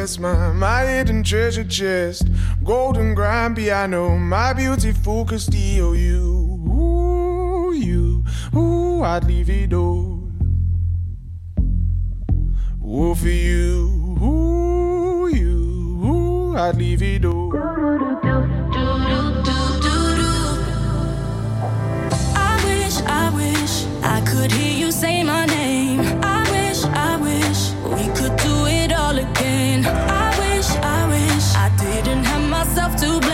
rest my, my hidden treasure chest. Golden grand piano, my beautiful Castillo. You, ooh, you, ooh, I'd leave it all. Ooh, for you, ooh, you, ooh, I'd leave it all. I wish, I wish I could hear you say my name. I myself to blame.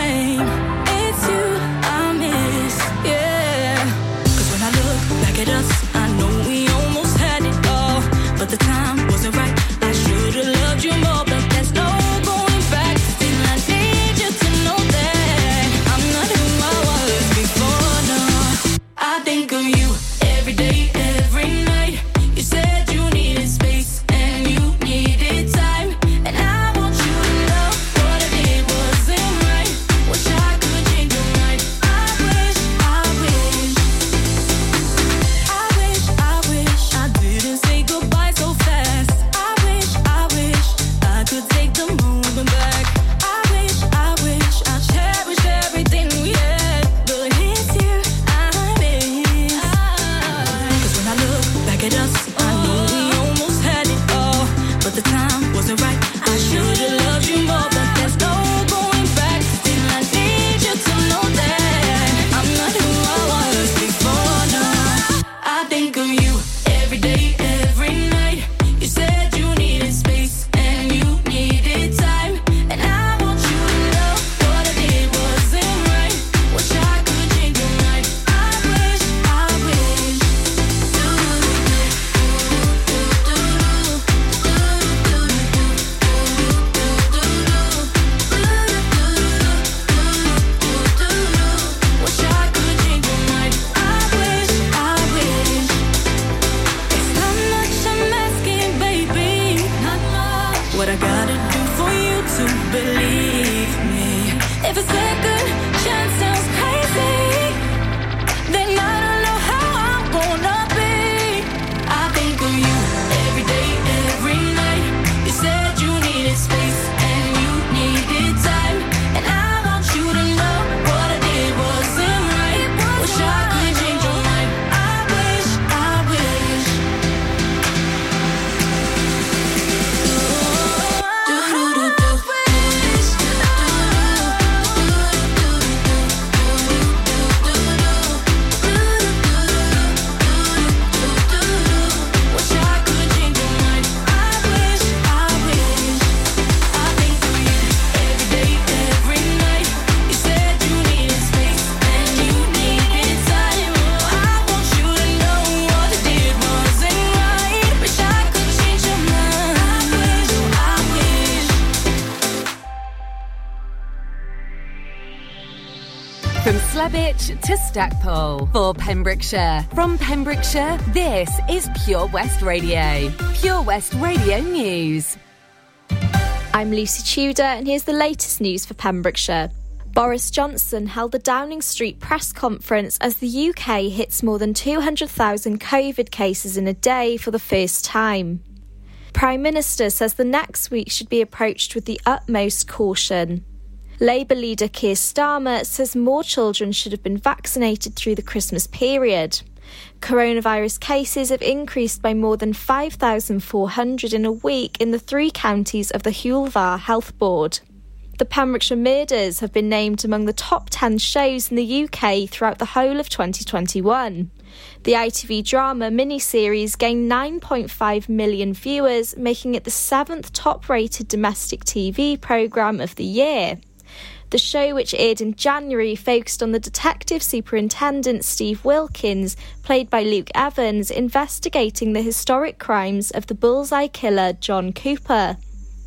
Stackpole for Pembrokeshire. From Pembrokeshire, this is Pure West Radio. Pure West Radio News. I'm Lucy Tudor, and here's the latest news for Pembrokeshire. Boris Johnson held the Downing Street press conference as the UK hits more than 200,000 COVID cases in a day for the first time. Prime Minister says the next week should be approached with the utmost caution. Labour leader Keir Starmer says more children should have been vaccinated through the Christmas period. Coronavirus cases have increased by more than 5,400 in a week in the three counties of the Dda Health Board. The Pembrokeshire Murders have been named among the top 10 shows in the UK throughout the whole of 2021. The ITV drama miniseries gained 9.5 million viewers, making it the seventh top rated domestic TV programme of the year. The show, which aired in January, focused on the detective superintendent Steve Wilkins, played by Luke Evans, investigating the historic crimes of the bullseye killer John Cooper.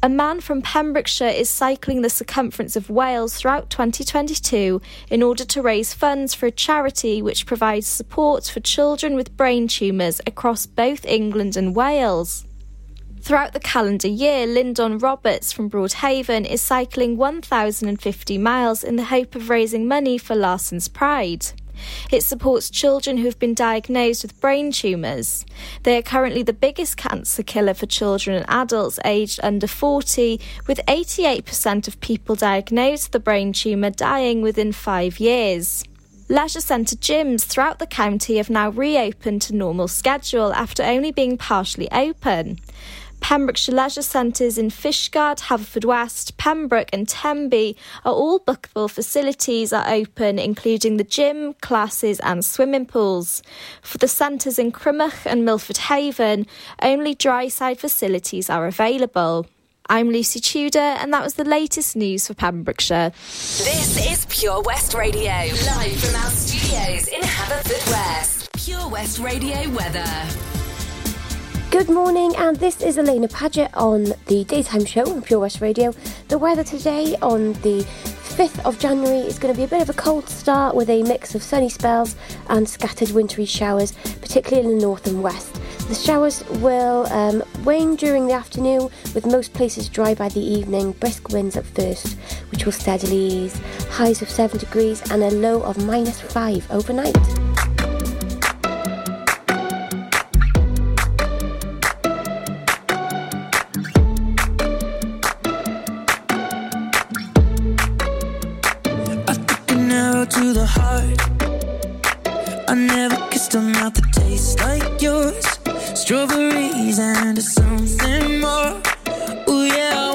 A man from Pembrokeshire is cycling the circumference of Wales throughout 2022 in order to raise funds for a charity which provides support for children with brain tumours across both England and Wales. Throughout the calendar year, Lyndon Roberts from Broadhaven is cycling 1,050 miles in the hope of raising money for Larson's Pride. It supports children who have been diagnosed with brain tumours. They are currently the biggest cancer killer for children and adults aged under 40, with 88% of people diagnosed with a brain tumour dying within five years. Leisure centre gyms throughout the county have now reopened to normal schedule after only being partially open. Pembrokeshire leisure centres in Fishguard, Haverfordwest, Pembroke, and Tenby are all bookable facilities are open, including the gym, classes, and swimming pools. For the centres in Crymych and Milford Haven, only dry side facilities are available. I'm Lucy Tudor, and that was the latest news for Pembrokeshire. This is Pure West Radio, live from our studios in Haverfordwest. Pure West Radio weather. Good morning, and this is Alaina Paget on the daytime show on Pure West Radio. The weather today on the 5th of January is going to be a bit of a cold start with a mix of sunny spells and scattered wintry showers, particularly in the north and west. The showers will um, wane during the afternoon, with most places dry by the evening, brisk winds at first, which will steadily ease. Highs of 7 degrees and a low of minus 5 overnight. The heart. I never kissed a mouth that tastes like yours. Strawberries and something more. Oh yeah,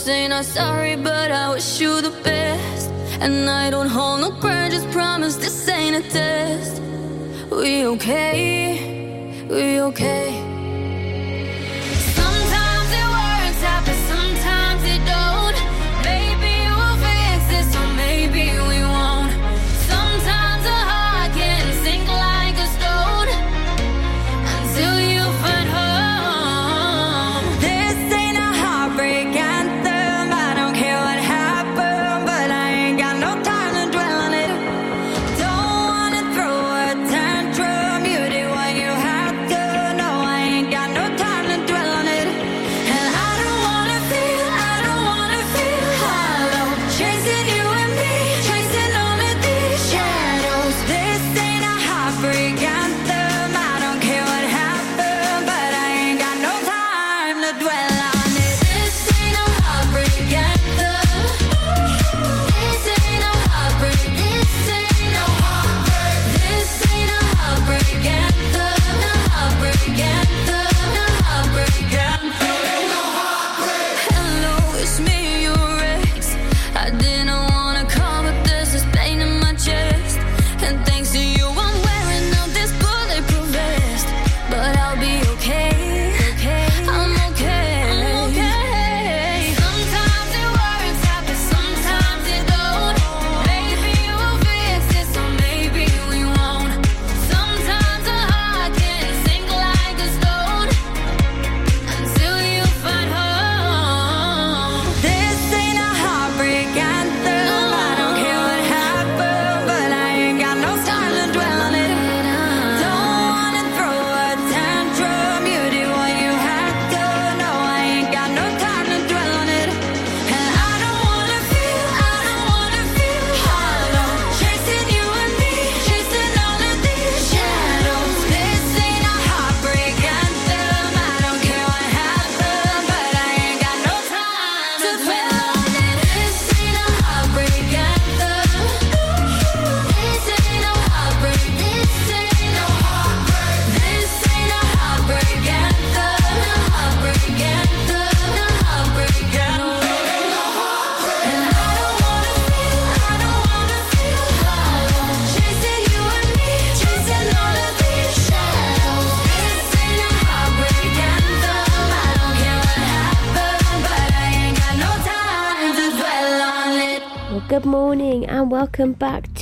say not sorry, but I wish you the best. And I don't hold no grudges, promise this ain't a test. We okay? we okay?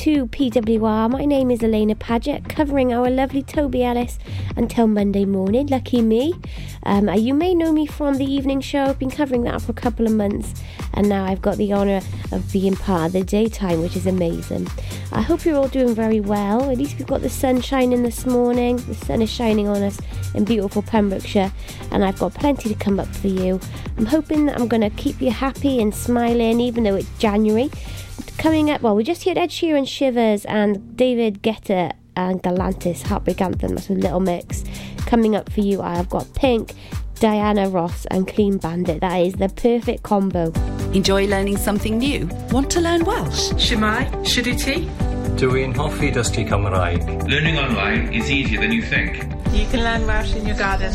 To PWR. My name is Alaina Paget, covering our lovely Toby Ellis until Monday morning. Lucky me. Um, uh, you may know me from the evening show. I've been covering that for a couple of months, and now I've got the honour of being part of the daytime, which is amazing. I hope you're all doing very well. At least we've got the sun shining this morning. The sun is shining on us in beautiful Pembrokeshire, and I've got plenty to come up for you. I'm hoping that I'm going to keep you happy and smiling, even though it's January. Coming up, well, we just heard Ed Sheeran Shivers and David Guetta and Galantis Heartbreak Anthem. That's a little mix. Coming up for you, I have got Pink, Diana Ross, and Clean Bandit. That is the perfect combo. Enjoy learning something new? Want to learn Welsh? Shwmae, Shuduti. Dwi'n hoffi dysgu Cymraeg. Learning online is easier than you think. You can learn Welsh in your garden.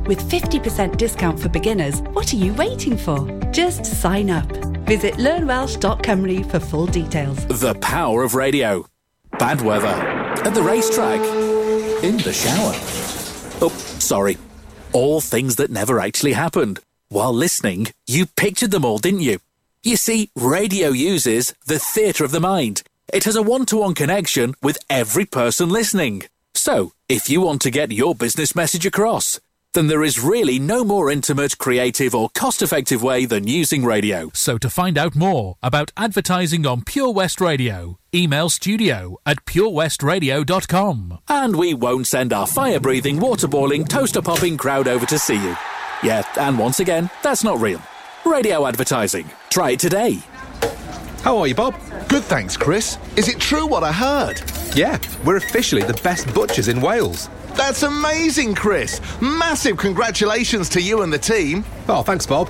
With 50% discount for beginners, what are you waiting for? Just sign up. Visit learnwelsh.com for full details. The power of radio. Bad weather. At the racetrack. In the shower. Oh, sorry. All things that never actually happened. While listening, you pictured them all, didn't you? You see, radio uses the theatre of the mind. It has a one to one connection with every person listening. So, if you want to get your business message across, then there is really no more intimate, creative, or cost effective way than using radio. So to find out more about advertising on Pure West Radio, email studio at purewestradio.com. And we won't send our fire breathing, water boiling, toaster popping crowd over to see you. Yeah, and once again, that's not real. Radio advertising. Try it today. How are you, Bob? Good, thanks, Chris. Is it true what I heard? Yeah, we're officially the best butchers in Wales. That's amazing, Chris. Massive congratulations to you and the team. Oh, thanks, Bob.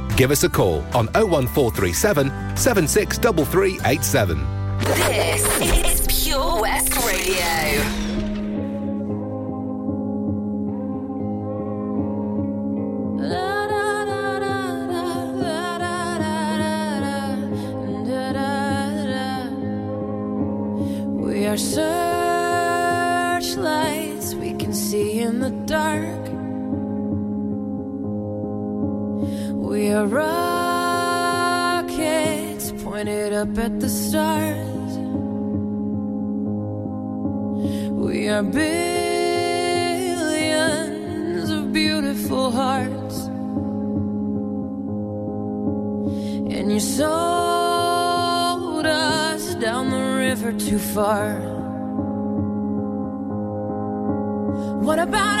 Give us a call on 01437 763387. This is Pure West Radio. Up at the stars. We are billions of beautiful hearts. And you sold us down the river too far. What about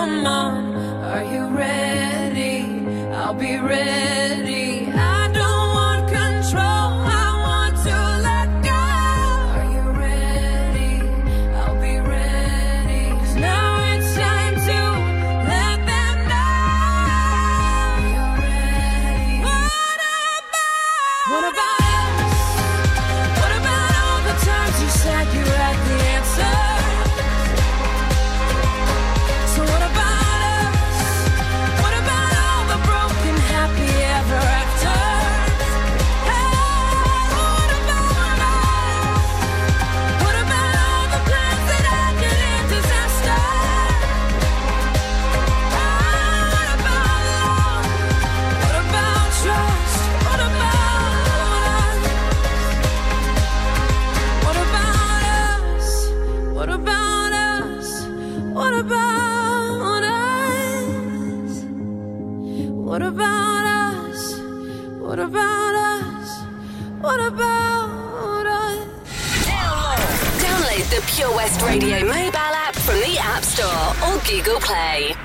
Come on, are you ready? I'll be ready. Store or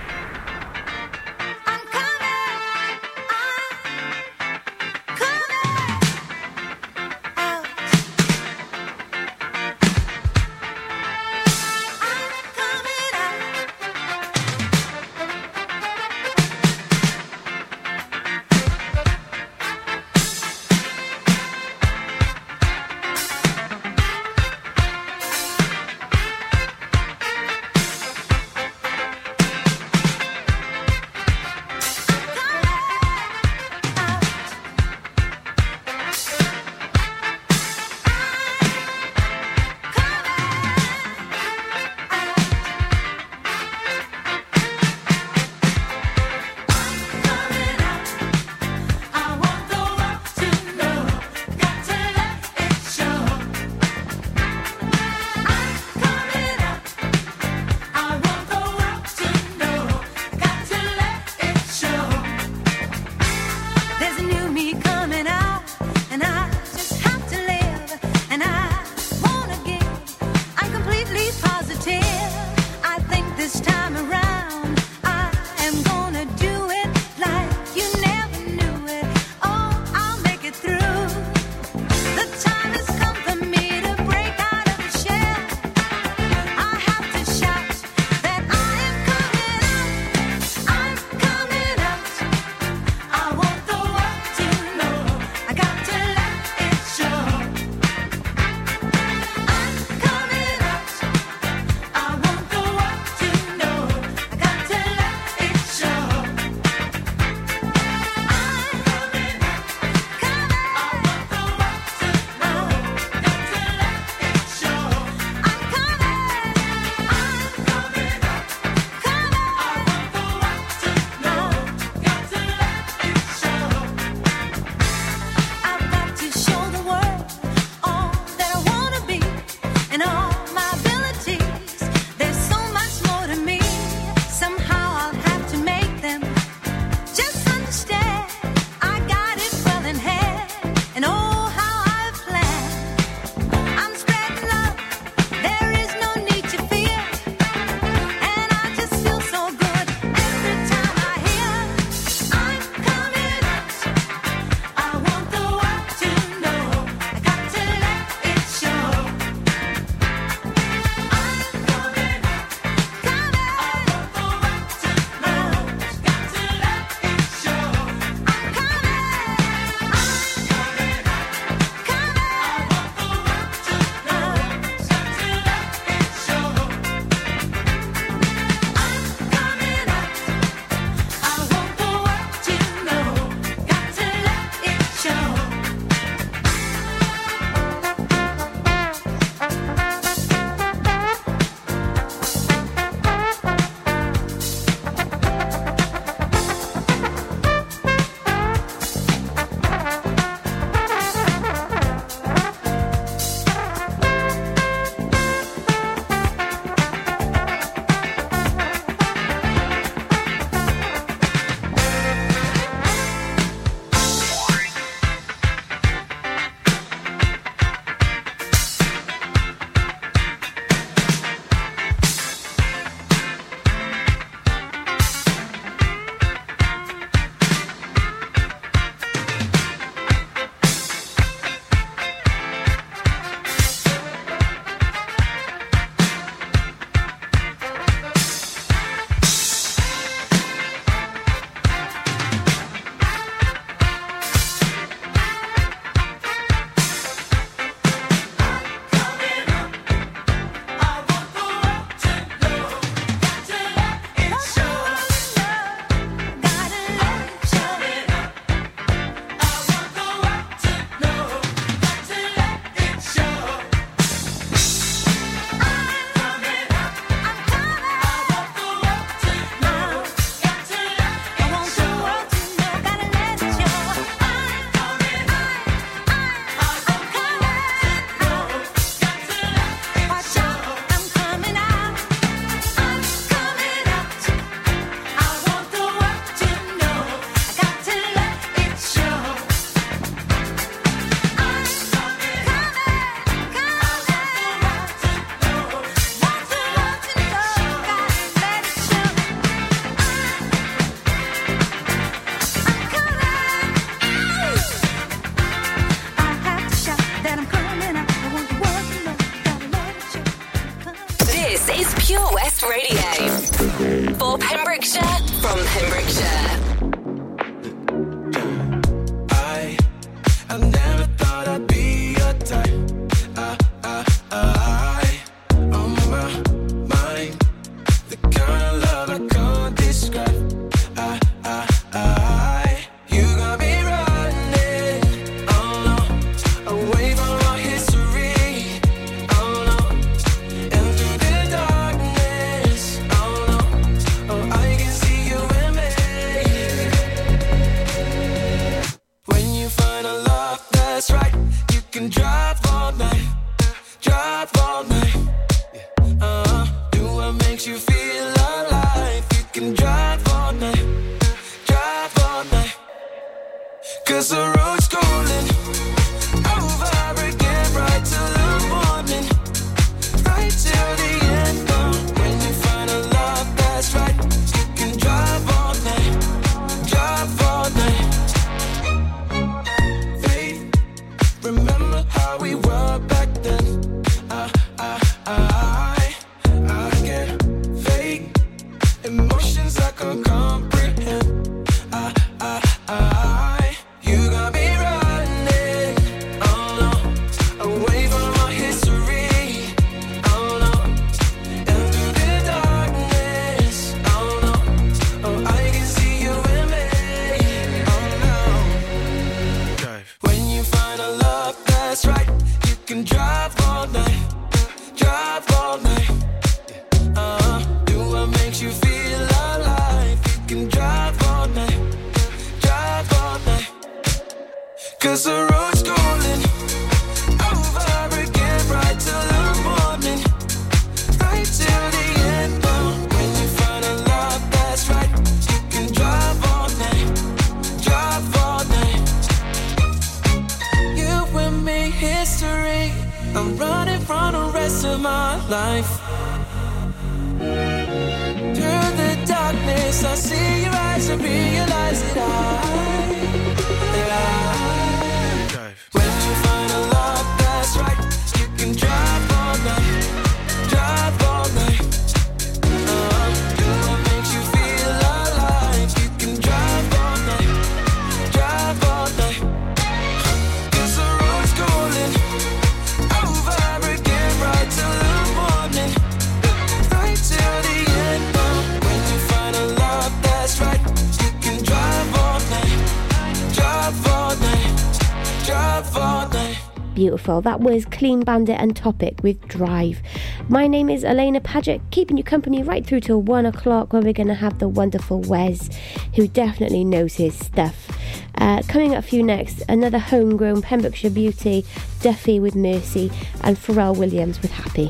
Beautiful. That was Clean Bandit and Topic with Drive. My name is Alaina Paget, keeping you company right through till one o'clock when we're going to have the wonderful Wes, who definitely knows his stuff. Uh, coming up for you next, another homegrown Pembrokeshire beauty, Duffy with Mercy, and Pharrell Williams with Happy.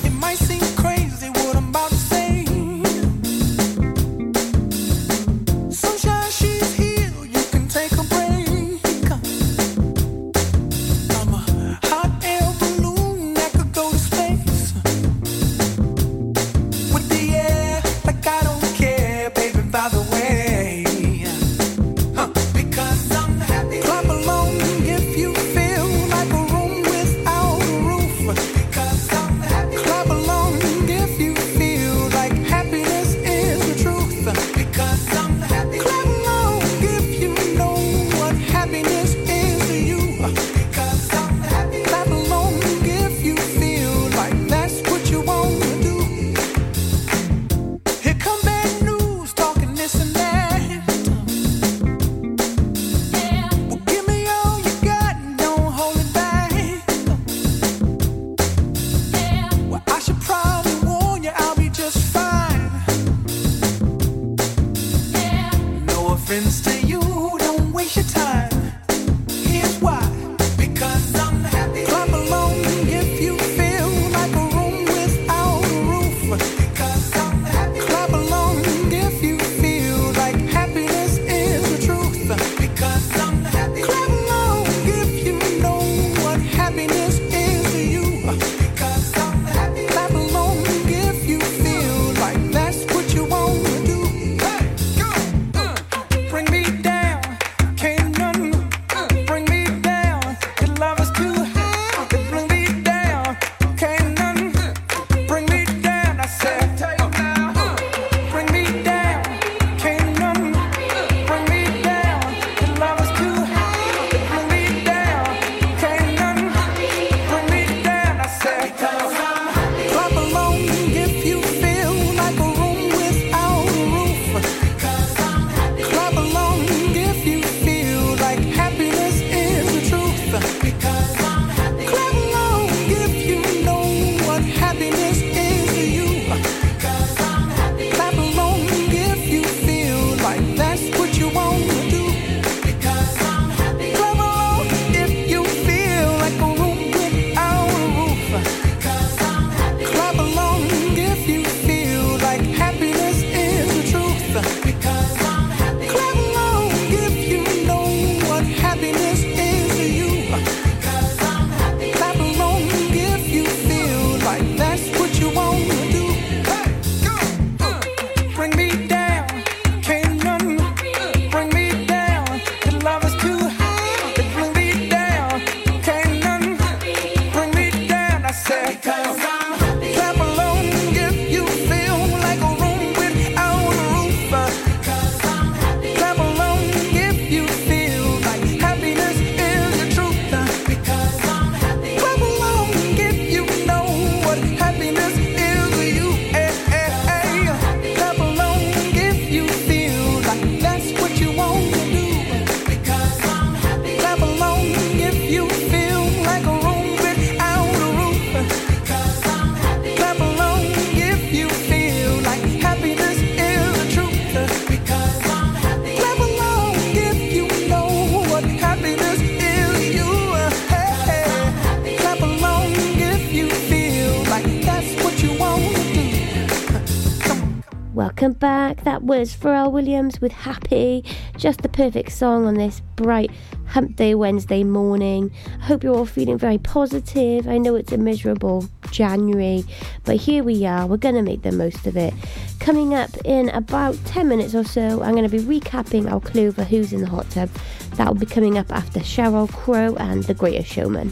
Welcome back. That was Pharrell Williams with Happy. Just the perfect song on this bright hump day Wednesday morning. I hope you're all feeling very positive. I know it's a miserable January, but here we are. We're going to make the most of it. Coming up in about 10 minutes or so, I'm going to be recapping our for Who's in the Hot Tub. That will be coming up after Sheryl Crow and The Greatest Showman.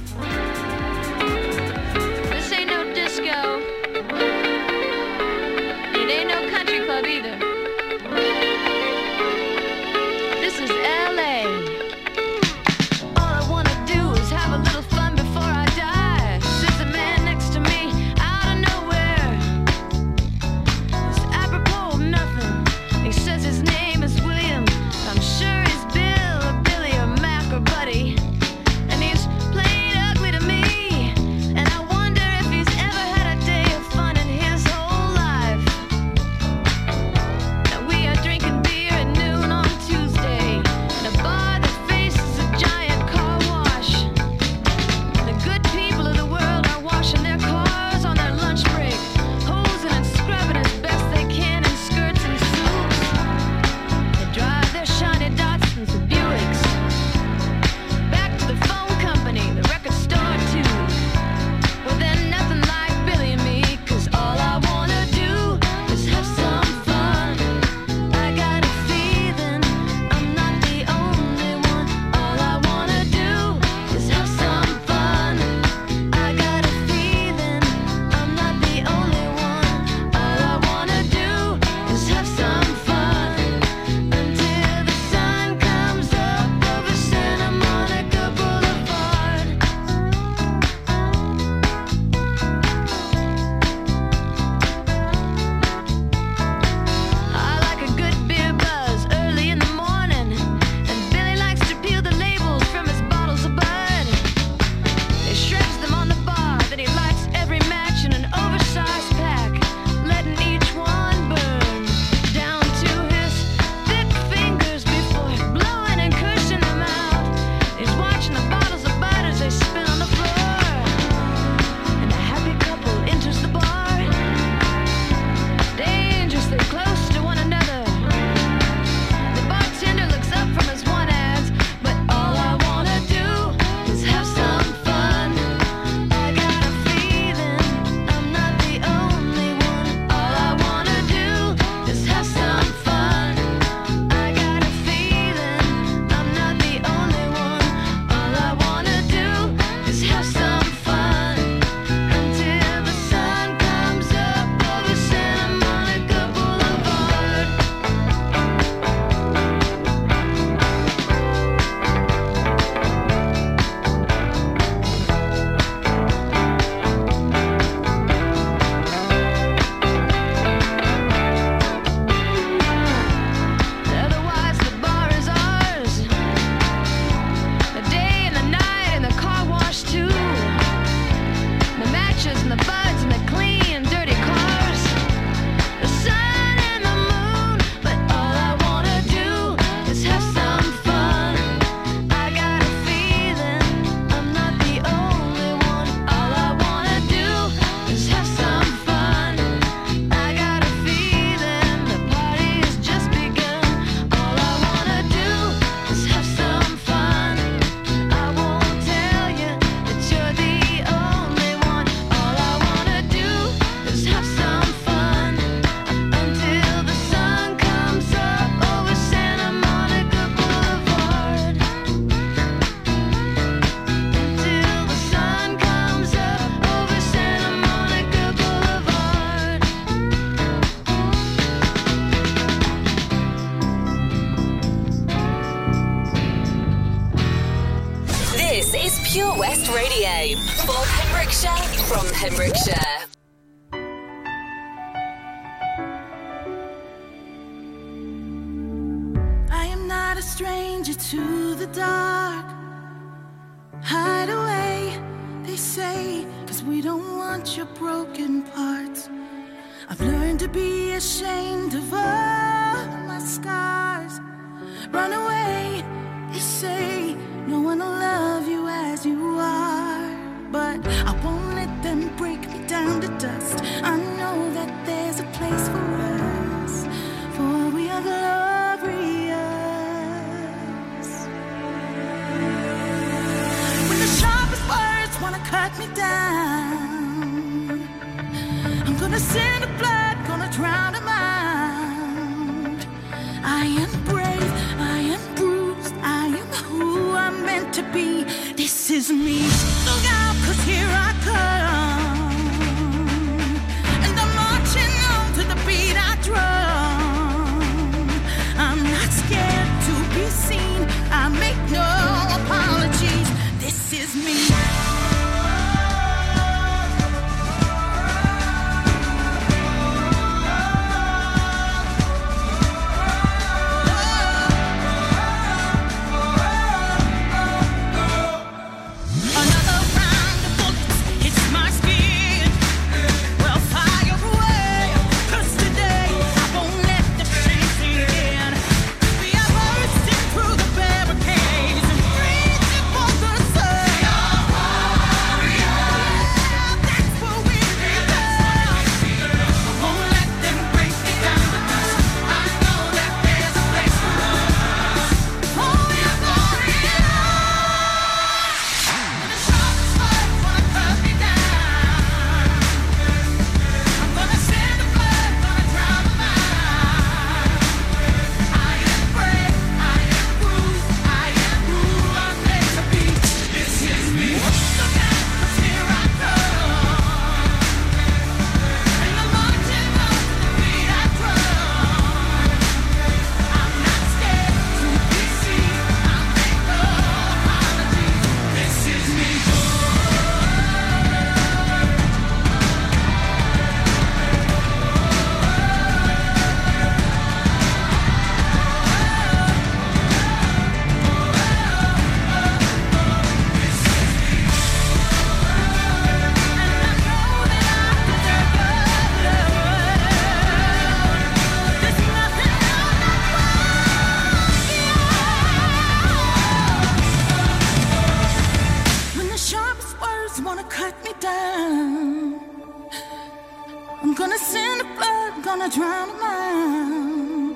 Gonna drown a.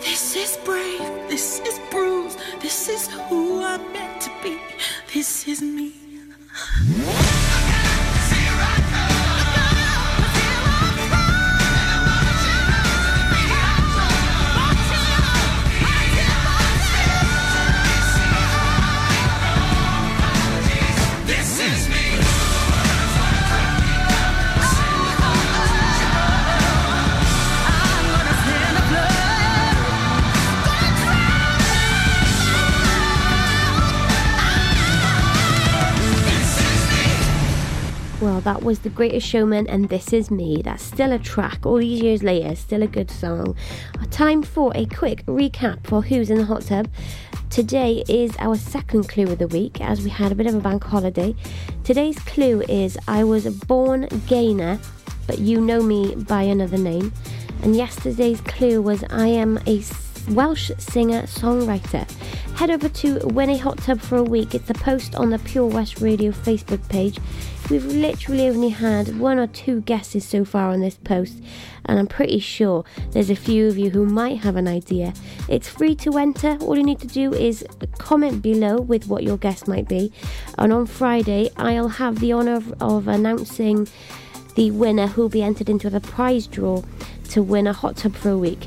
This is brave, this is bruised, this is who I'm meant to be, this is me. That was The Greatest Showman and This Is Me. That's still a track, all these years later, still a good song. Time for a quick recap for Who's in the Hot Tub. Today is our second clue of the week as we had a bit of a bank holiday. Today's clue is I was a born gainer, but you know me by another name. And yesterday's clue was I am a Welsh singer songwriter. Head over to Win a Hot Tub for a Week. It's the post on the Pure West Radio Facebook page. We've literally only had one or two guesses so far on this post, and I'm pretty sure there's a few of you who might have an idea. It's free to enter. All you need to do is comment below with what your guess might be, and on Friday, I'll have the honour of, of announcing the winner who'll be entered into the prize draw to win a hot tub for a week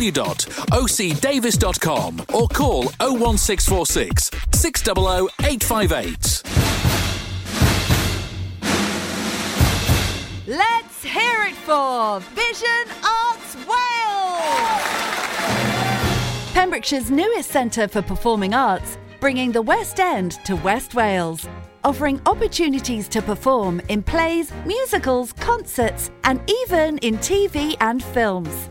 www.ocdavis.com or call 01646 600 858. Let's hear it for Vision Arts Wales! Pembrokeshire's newest centre for performing arts, bringing the West End to West Wales, offering opportunities to perform in plays, musicals, concerts, and even in TV and films.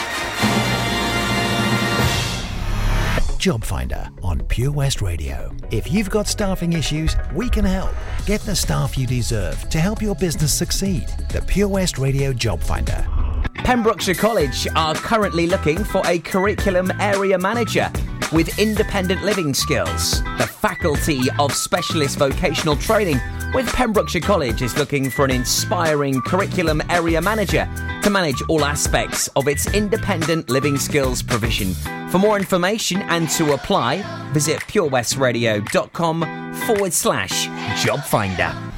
Job Finder on Pure West Radio. If you've got staffing issues, we can help. Get the staff you deserve to help your business succeed. The Pure West Radio Job Finder. Pembrokeshire College are currently looking for a curriculum area manager with independent living skills. The Faculty of Specialist Vocational Training with Pembrokeshire College is looking for an inspiring curriculum area manager to manage all aspects of its independent living skills provision. For more information and to apply, visit purewestradio.com forward slash job finder.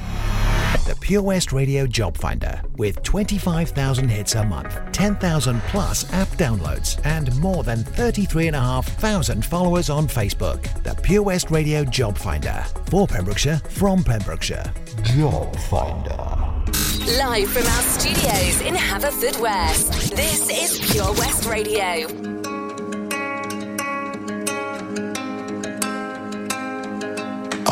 The Pure West Radio Job Finder with 25,000 hits a month, 10,000 plus app downloads, and more than 33,500 followers on Facebook. The Pure West Radio Job Finder for Pembrokeshire from Pembrokeshire. Job Finder. Live from our studios in Haverfordwest, this is Pure West Radio.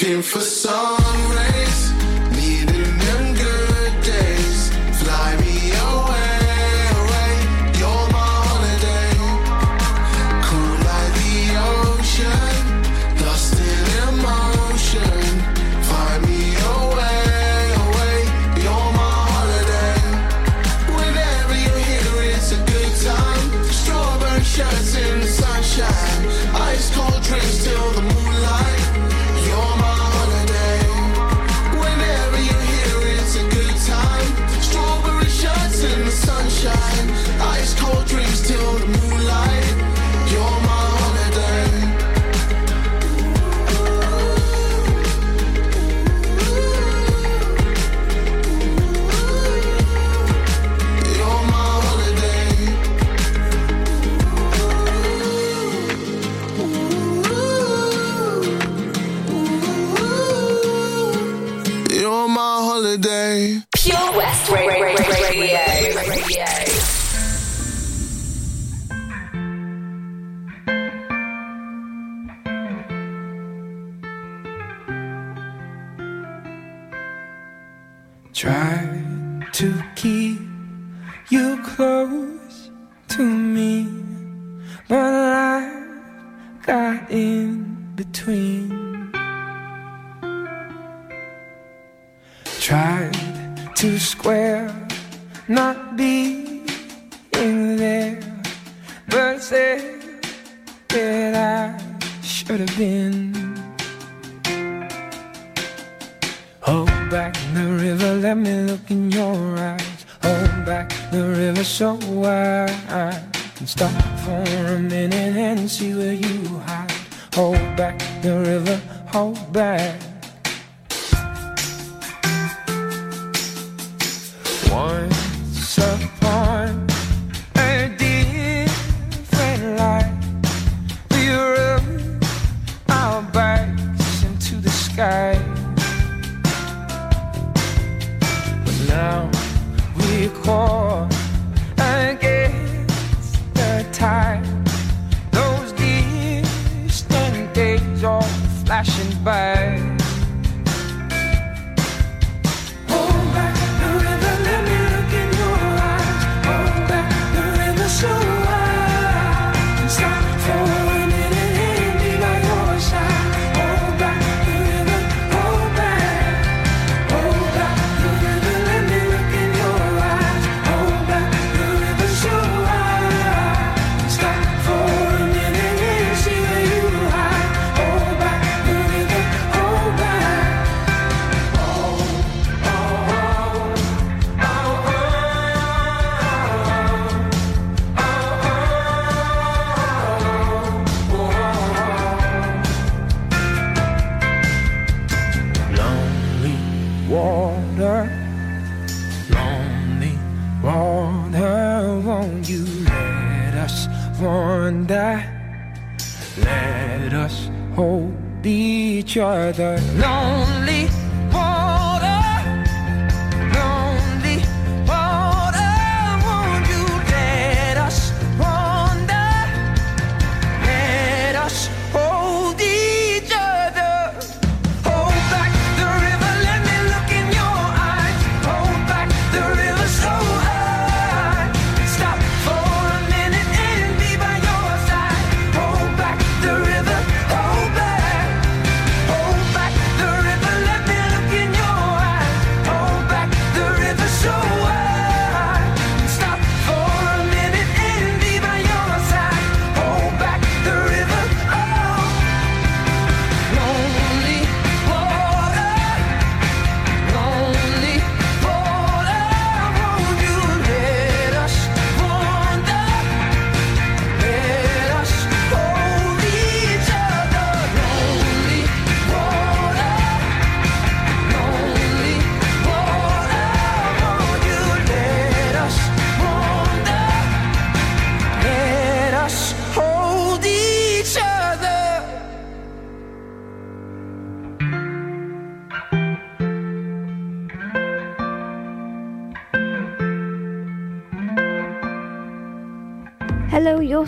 Looking for sun rays,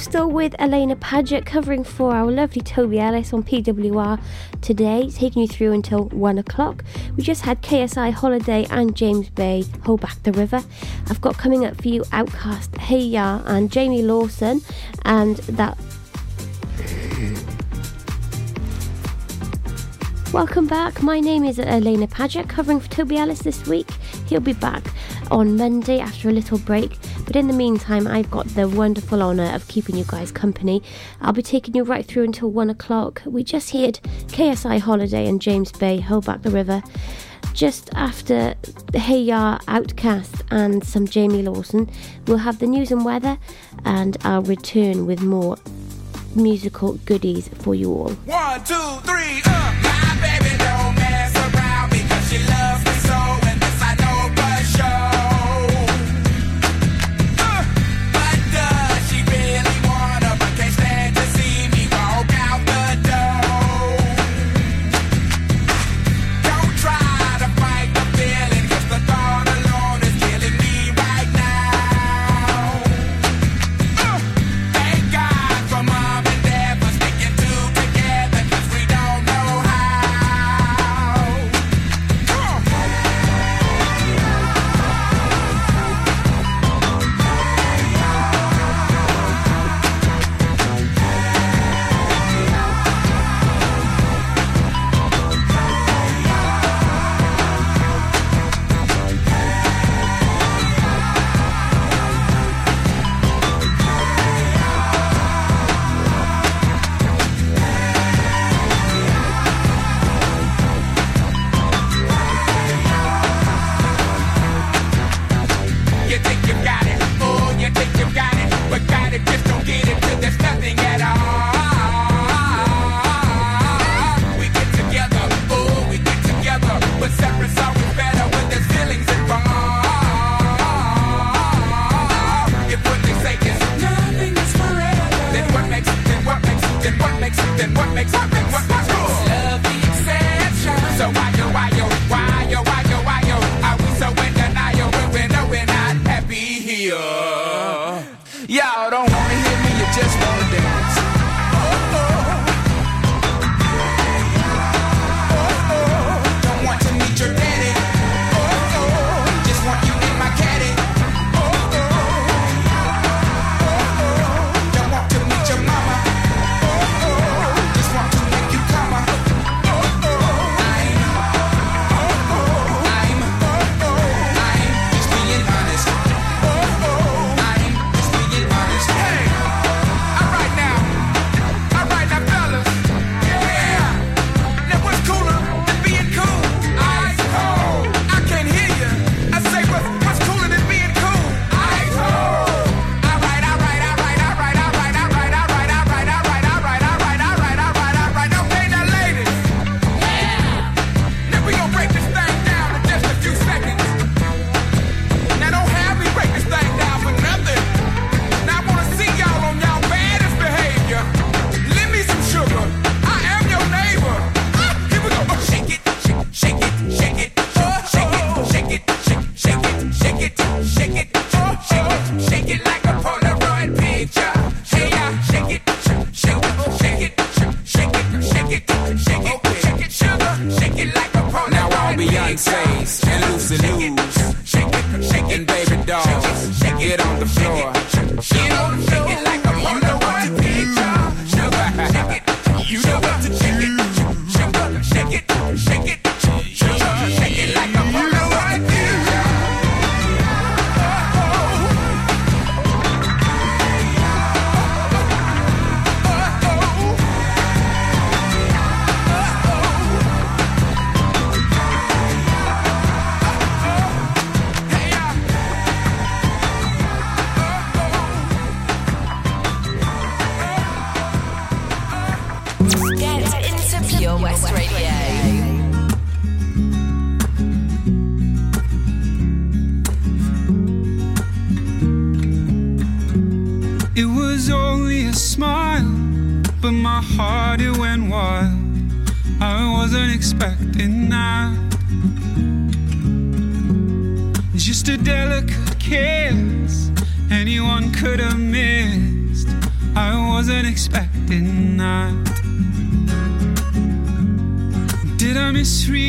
still with Alaina Paget covering for our lovely Toby Ellis on PWR today, taking you through until one o'clock. We just had KSI Holiday and James Bay Hold Back the River. I've got coming up for you OutKast, Hey Ya, and Jamie Lawson, and that. Welcome back. My name is Alaina Paget, covering for Toby Ellis this week. He'll be back on Monday after a little break. But in the meantime, I've got the wonderful honour of keeping you guys company. I'll be taking you right through until one o'clock. We just heard KSI Holiday and James Bay, Hold Back the River. Just after Hey Ya, OutKast, and some Jamie Lawson, we'll have the news and weather, and I'll return with more musical goodies for you all. One, two, three, up!